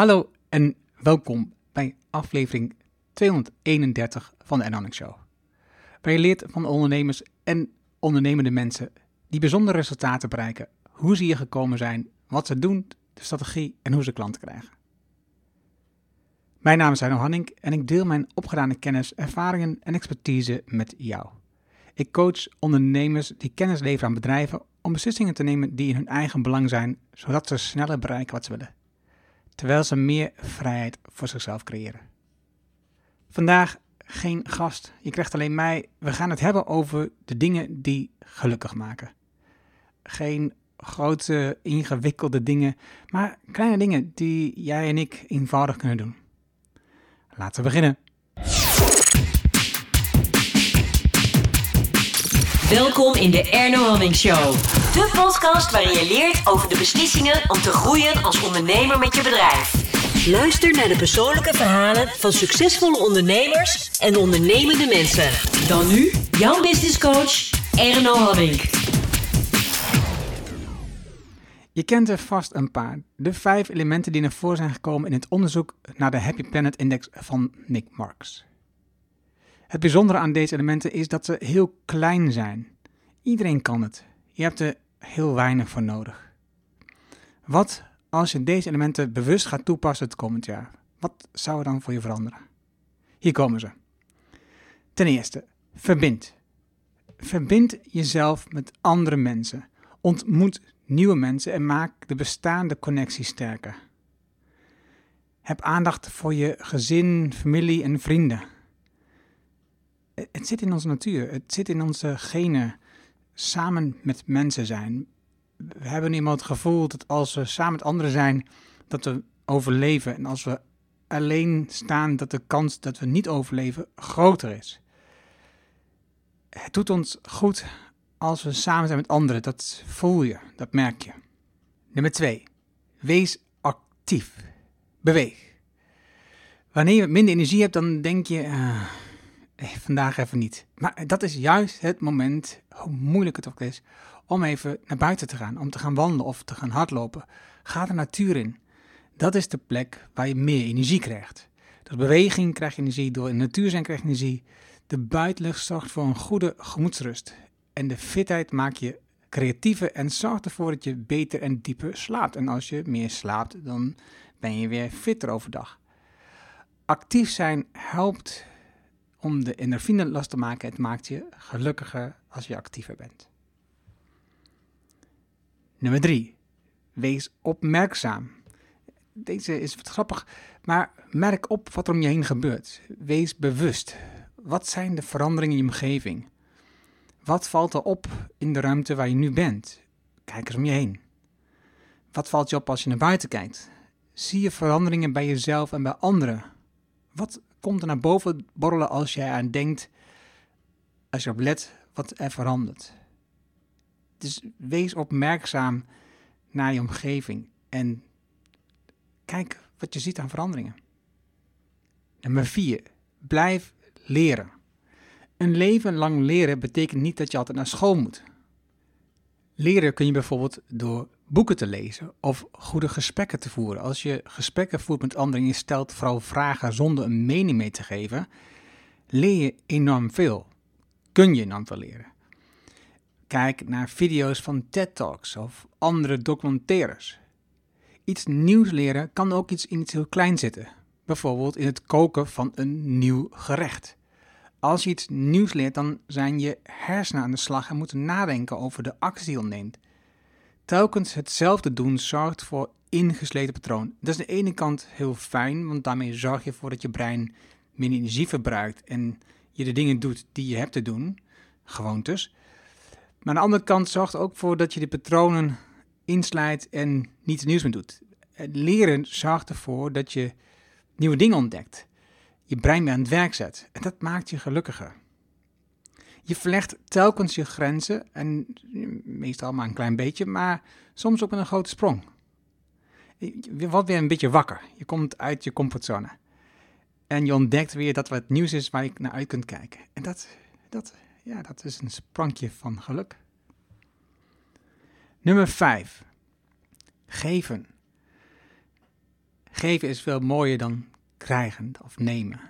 Hallo en welkom bij aflevering 231 van de Anonic Show. Waar je leert van ondernemers en ondernemende mensen die bijzondere resultaten bereiken, hoe ze hier gekomen zijn, wat ze doen, de strategie en hoe ze klanten krijgen. Mijn naam is Arno Hanning en ik deel mijn opgedane kennis, ervaringen en expertise met jou. Ik coach ondernemers die kennis leveren aan bedrijven om beslissingen te nemen die in hun eigen belang zijn, zodat ze sneller bereiken wat ze willen terwijl ze meer vrijheid voor zichzelf creëren. Vandaag geen gast, je krijgt alleen mij. We gaan het hebben over de dingen die gelukkig maken. Geen grote, ingewikkelde dingen, maar kleine dingen die jij en ik eenvoudig kunnen doen. Laten we beginnen. Welkom in de Erno Hamming Show. De podcast waarin je leert over de beslissingen om te groeien als ondernemer met je bedrijf. Luister naar de persoonlijke verhalen van succesvolle ondernemers en ondernemende mensen. Dan nu, jouw business coach, Erno Hamming. Je kent er vast een paar. De vijf elementen die naar voren zijn gekomen in het onderzoek naar de Happy Planet Index van Nick Marks. Het bijzondere aan deze elementen is dat ze heel klein zijn. Iedereen kan het. Je hebt er heel weinig voor nodig. Wat als je deze elementen bewust gaat toepassen het komend jaar? Wat zou er dan voor je veranderen? Hier komen ze. Ten eerste, verbind. Verbind jezelf met andere mensen. Ontmoet nieuwe mensen en maak de bestaande connectie sterker. Heb aandacht voor je gezin, familie en vrienden. Het zit in onze natuur, het zit in onze genen samen met mensen zijn. We hebben eenmaal het gevoel dat als we samen met anderen zijn, dat we overleven. En als we alleen staan, dat de kans dat we niet overleven groter is. Het doet ons goed als we samen zijn met anderen. Dat voel je, dat merk je. Nummer twee, wees actief. Beweeg. Wanneer je minder energie hebt, dan denk je, uh, vandaag even niet. Maar dat is juist het moment, hoe moeilijk het ook is, om even naar buiten te gaan, om te gaan wandelen of te gaan hardlopen. Ga de natuur in. Dat is de plek waar je meer energie krijgt. Door beweging krijg je energie, door in de natuur zijn krijg je energie. De buitenlucht zorgt voor een goede gemoedsrust. En de fitheid maakt je creatiever en zorgt ervoor dat je beter en dieper slaapt. En als je meer slaapt, dan ben je weer fitter overdag. Actief zijn helpt om de endorfine last te maken. Het maakt je gelukkiger als je actiever bent. Nummer 3. Wees opmerkzaam. Deze is wat grappig, maar merk op wat er om je heen gebeurt. Wees bewust. Wat zijn de veranderingen in je omgeving? Wat valt er op in de ruimte waar je nu bent? Kijk eens om je heen. Wat valt je op als je naar buiten kijkt? Zie je veranderingen bij jezelf en bij anderen? Wat komt er naar boven borrelen als jij aan denkt, als je op let wat er verandert? Dus wees opmerkzaam naar je omgeving en kijk wat je ziet aan veranderingen. Nummer 4. Blijf leren. Een leven lang leren betekent niet dat je altijd naar school moet. Leren kun je bijvoorbeeld door boeken te lezen of goede gesprekken te voeren. Als je gesprekken voert met anderen en je stelt vooral vragen zonder een mening mee te geven, leer je enorm veel. Kun je enorm veel leren. Kijk naar video's van TED Talks of andere documentaires. Iets nieuws leren kan ook iets in iets heel klein zitten. Bijvoorbeeld in het koken van een nieuw gerecht. Als je iets nieuws leert, dan zijn je hersenen aan de slag en moeten nadenken over de actie die je onderneemt. Telkens hetzelfde doen zorgt voor ingesleten patroon. Dat is aan de ene kant heel fijn, want daarmee zorg je ervoor dat je brein minder energie verbruikt en je de dingen doet die je hebt te doen, gewoontes. Maar aan de andere kant zorgt ook voor dat je de patronen inslijt en niets nieuws meer doet. Het leren zorgt ervoor dat je nieuwe dingen ontdekt je brein weer aan het werk zet. En dat maakt je gelukkiger. Je verlegt telkens je grenzen en meestal maar een klein beetje, maar soms ook met een grote sprong. Je wordt weer een beetje wakker. Je komt uit je comfortzone. En je ontdekt weer dat wat nieuws is waar je naar uit kunt kijken. En dat, dat, ja, dat is een sprankje van geluk. Nummer 5. Geven. geven is veel mooier dan krijgen of nemen.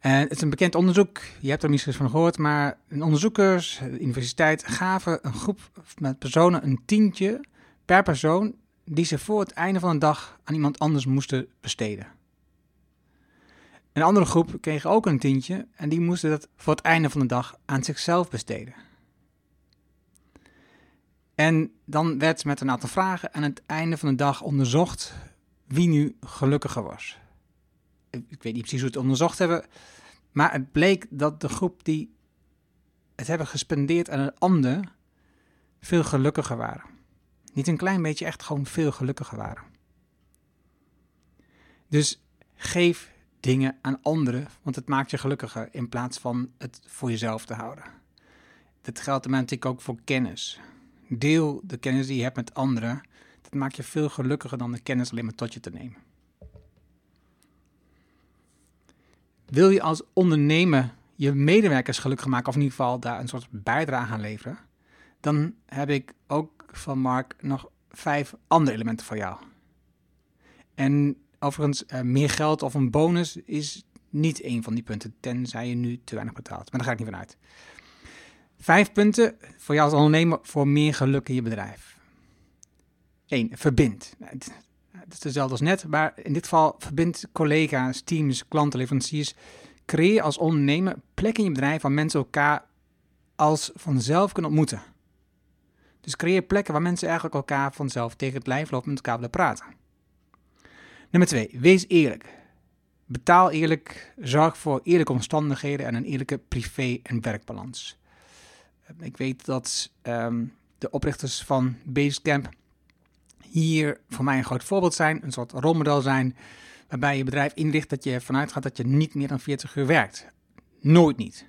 En het is een bekend onderzoek, je hebt er misschien van gehoord, maar onderzoekers, de universiteit, gaven een groep met personen een tientje per persoon die ze voor het einde van de dag aan iemand anders moesten besteden. Een andere groep kreeg ook een tientje en die moesten dat voor het einde van de dag aan zichzelf besteden. En dan werd met een aantal vragen aan het einde van de dag onderzocht wie nu gelukkiger was. Ik weet niet precies hoe het onderzocht hebben, maar het bleek dat de groep die het hebben gespendeerd aan een ander veel gelukkiger waren. Niet een klein beetje, echt gewoon veel gelukkiger waren. Dus geef dingen aan anderen, want het maakt je gelukkiger in plaats van het voor jezelf te houden. Dat geldt natuurlijk ook voor kennis. Deel de kennis die je hebt met anderen. Dat maakt je veel gelukkiger dan de kennis alleen maar tot je te nemen. Wil je als ondernemer je medewerkers gelukkig maken, of in ieder geval daar een soort bijdrage aan leveren, dan heb ik ook van Mark nog vijf andere elementen voor jou. En overigens, uh, meer geld of een bonus is niet een van die punten, tenzij je nu te weinig betaalt. Maar daar ga ik niet vanuit. Vijf punten voor jou als ondernemer voor meer geluk in je bedrijf. 1. Verbind. Het is hetzelfde als net, maar in dit geval verbind collega's, teams, klanten, leveranciers. Creëer als ondernemer plekken in je bedrijf waar mensen elkaar als vanzelf kunnen ontmoeten. Dus creëer plekken waar mensen eigenlijk elkaar vanzelf tegen het lijf lopen en met elkaar willen praten. Nummer 2. Wees eerlijk. Betaal eerlijk, zorg voor eerlijke omstandigheden en een eerlijke privé- en werkbalans. Ik weet dat ehm, de oprichters van Basecamp hier voor mij een groot voorbeeld zijn, een soort rolmodel zijn, waarbij je bedrijf inricht dat je ervan uitgaat dat je niet meer dan 40 uur werkt. Nooit niet.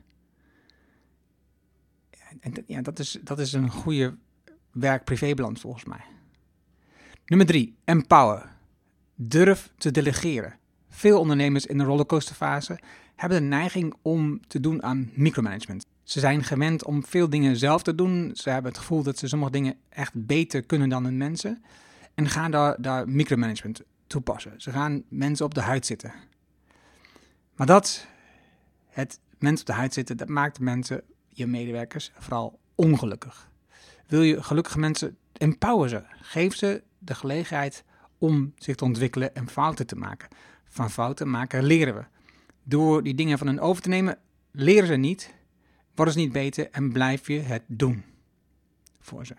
En ja, dat, is, dat is een goede werk-privébalans volgens mij. Nummer 3. Empower. Durf te delegeren. Veel ondernemers in de rollercoasterfase hebben de neiging om te doen aan micromanagement. Ze zijn gewend om veel dingen zelf te doen. Ze hebben het gevoel dat ze sommige dingen echt beter kunnen dan hun mensen. En gaan daar, daar micromanagement toepassen. Ze gaan mensen op de huid zitten. Maar dat, het mensen op de huid zitten, dat maakt mensen, je medewerkers, vooral ongelukkig. Wil je gelukkige mensen, empower ze. Geef ze de gelegenheid om zich te ontwikkelen en fouten te maken. Van fouten maken leren we. Door die dingen van hen over te nemen, leren ze niet, worden ze niet beter en blijf je het doen voor ze.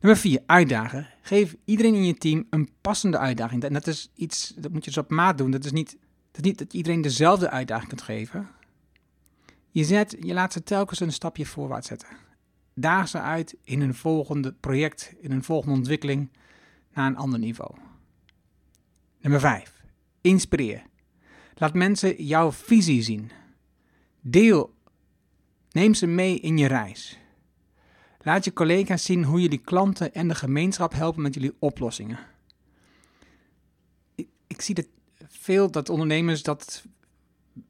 Nummer 4, uitdagen. Geef iedereen in je team een passende uitdaging. En dat is iets, dat moet je dus op maat doen. Dat is niet dat, niet dat iedereen dezelfde uitdaging kunt geven. Je, zet, je laat ze telkens een stapje voorwaarts zetten. Daag ze uit in een volgende project, in een volgende ontwikkeling naar een ander niveau. Nummer 5. Inspireer. Laat mensen jouw visie zien. Deel. Neem ze mee in je reis. Laat je collega's zien hoe jullie klanten en de gemeenschap helpen met jullie oplossingen. Ik, zie dat veel dat ondernemers dat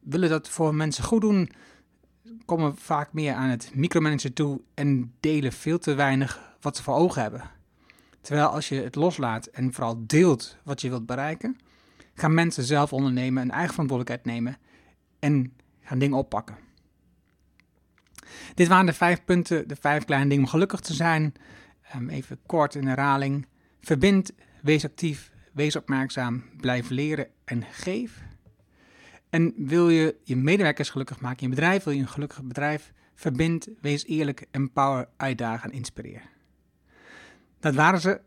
willen dat voor mensen goed doen, komen vaak meer aan het micromanagen toe en delen veel te weinig wat ze voor ogen hebben. Terwijl als je het loslaat en vooral deelt wat je wilt bereiken, gaan mensen zelf ondernemen, een eigen verantwoordelijkheid nemen en gaan dingen oppakken. Dit waren de vijf punten, de vijf kleine dingen om gelukkig te zijn. Um, even kort in herhaling. Verbind, wees actief, wees opmerkzaam, blijf leren en geef. En wil je je medewerkers gelukkig maken, je bedrijf, wil je een gelukkig bedrijf, verbind, wees eerlijk, empower, uitdagen en inspireer. Dat waren ze.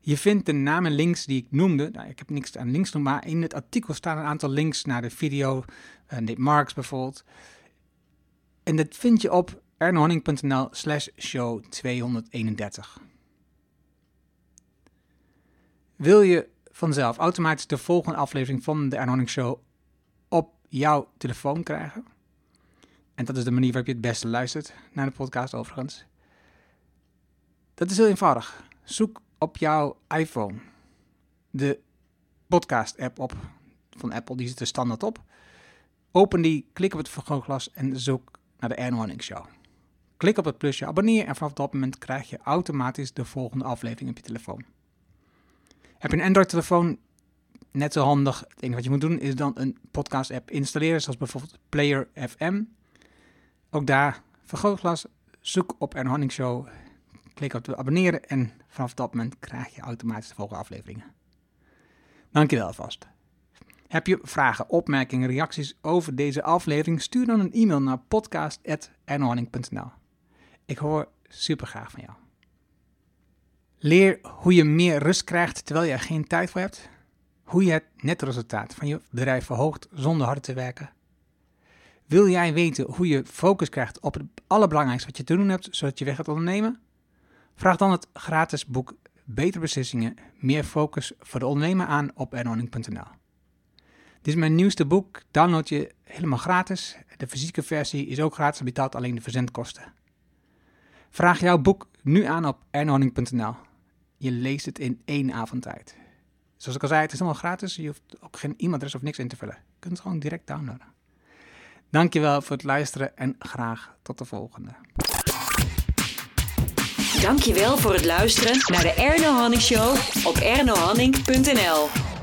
Je vindt de namen links die ik noemde. Nou, ik heb niks aan links genoemd, maar in het artikel staan een aantal links naar de video. Uh, Nate Marks bijvoorbeeld. En dat vind je op ernohanning.nl slash show 231. Wil je vanzelf automatisch de volgende aflevering van de Ernohanning Show op jouw telefoon krijgen? En dat is de manier waarop je het beste luistert naar de podcast overigens. Dat is heel eenvoudig. Zoek op jouw iPhone de podcast-app op van Apple, die zit er standaard op. Open die, klik op het vergrootglas en zoek naar de Erno Show. Klik op het plusje abonneer en vanaf dat moment krijg je automatisch de volgende aflevering op je telefoon. Heb je een Android-telefoon? Net zo handig. Het enige wat je moet doen is dan een podcast-app installeren, zoals bijvoorbeeld Player FM. Ook daar, vergrootglas, zoek op Hanning Show, klik op de abonneren en vanaf dat moment krijg je automatisch de volgende afleveringen. Dankjewel alvast. Heb je vragen, opmerkingen, reacties over deze aflevering? Stuur dan een e-mail naar podcast.ernohanning.nl. Ik hoor super graag van jou. Leer hoe je meer rust krijgt terwijl je er geen tijd voor hebt. Hoe je het netresultaat van je bedrijf verhoogt zonder hard te werken. Wil jij weten hoe je focus krijgt op het allerbelangrijkste wat je te doen hebt, zodat je weg gaat ondernemen? Vraag dan het gratis boek Betere Beslissingen, meer focus voor de ondernemer aan op ernorning.nl. Dit is mijn nieuwste boek, download je helemaal gratis. De fysieke versie is ook gratis, betaalt alleen de verzendkosten. Vraag jouw boek nu aan op ernorning.nl. Je leest het in één avond. Zoals ik al zei, het is helemaal gratis. Je hoeft ook geen e-mailadres of niks in te vullen. Je kunt het gewoon direct downloaden. Dankjewel voor het luisteren en graag tot de volgende. Dankjewel voor het luisteren naar de Erno Hanning Show op ernohanning.nl.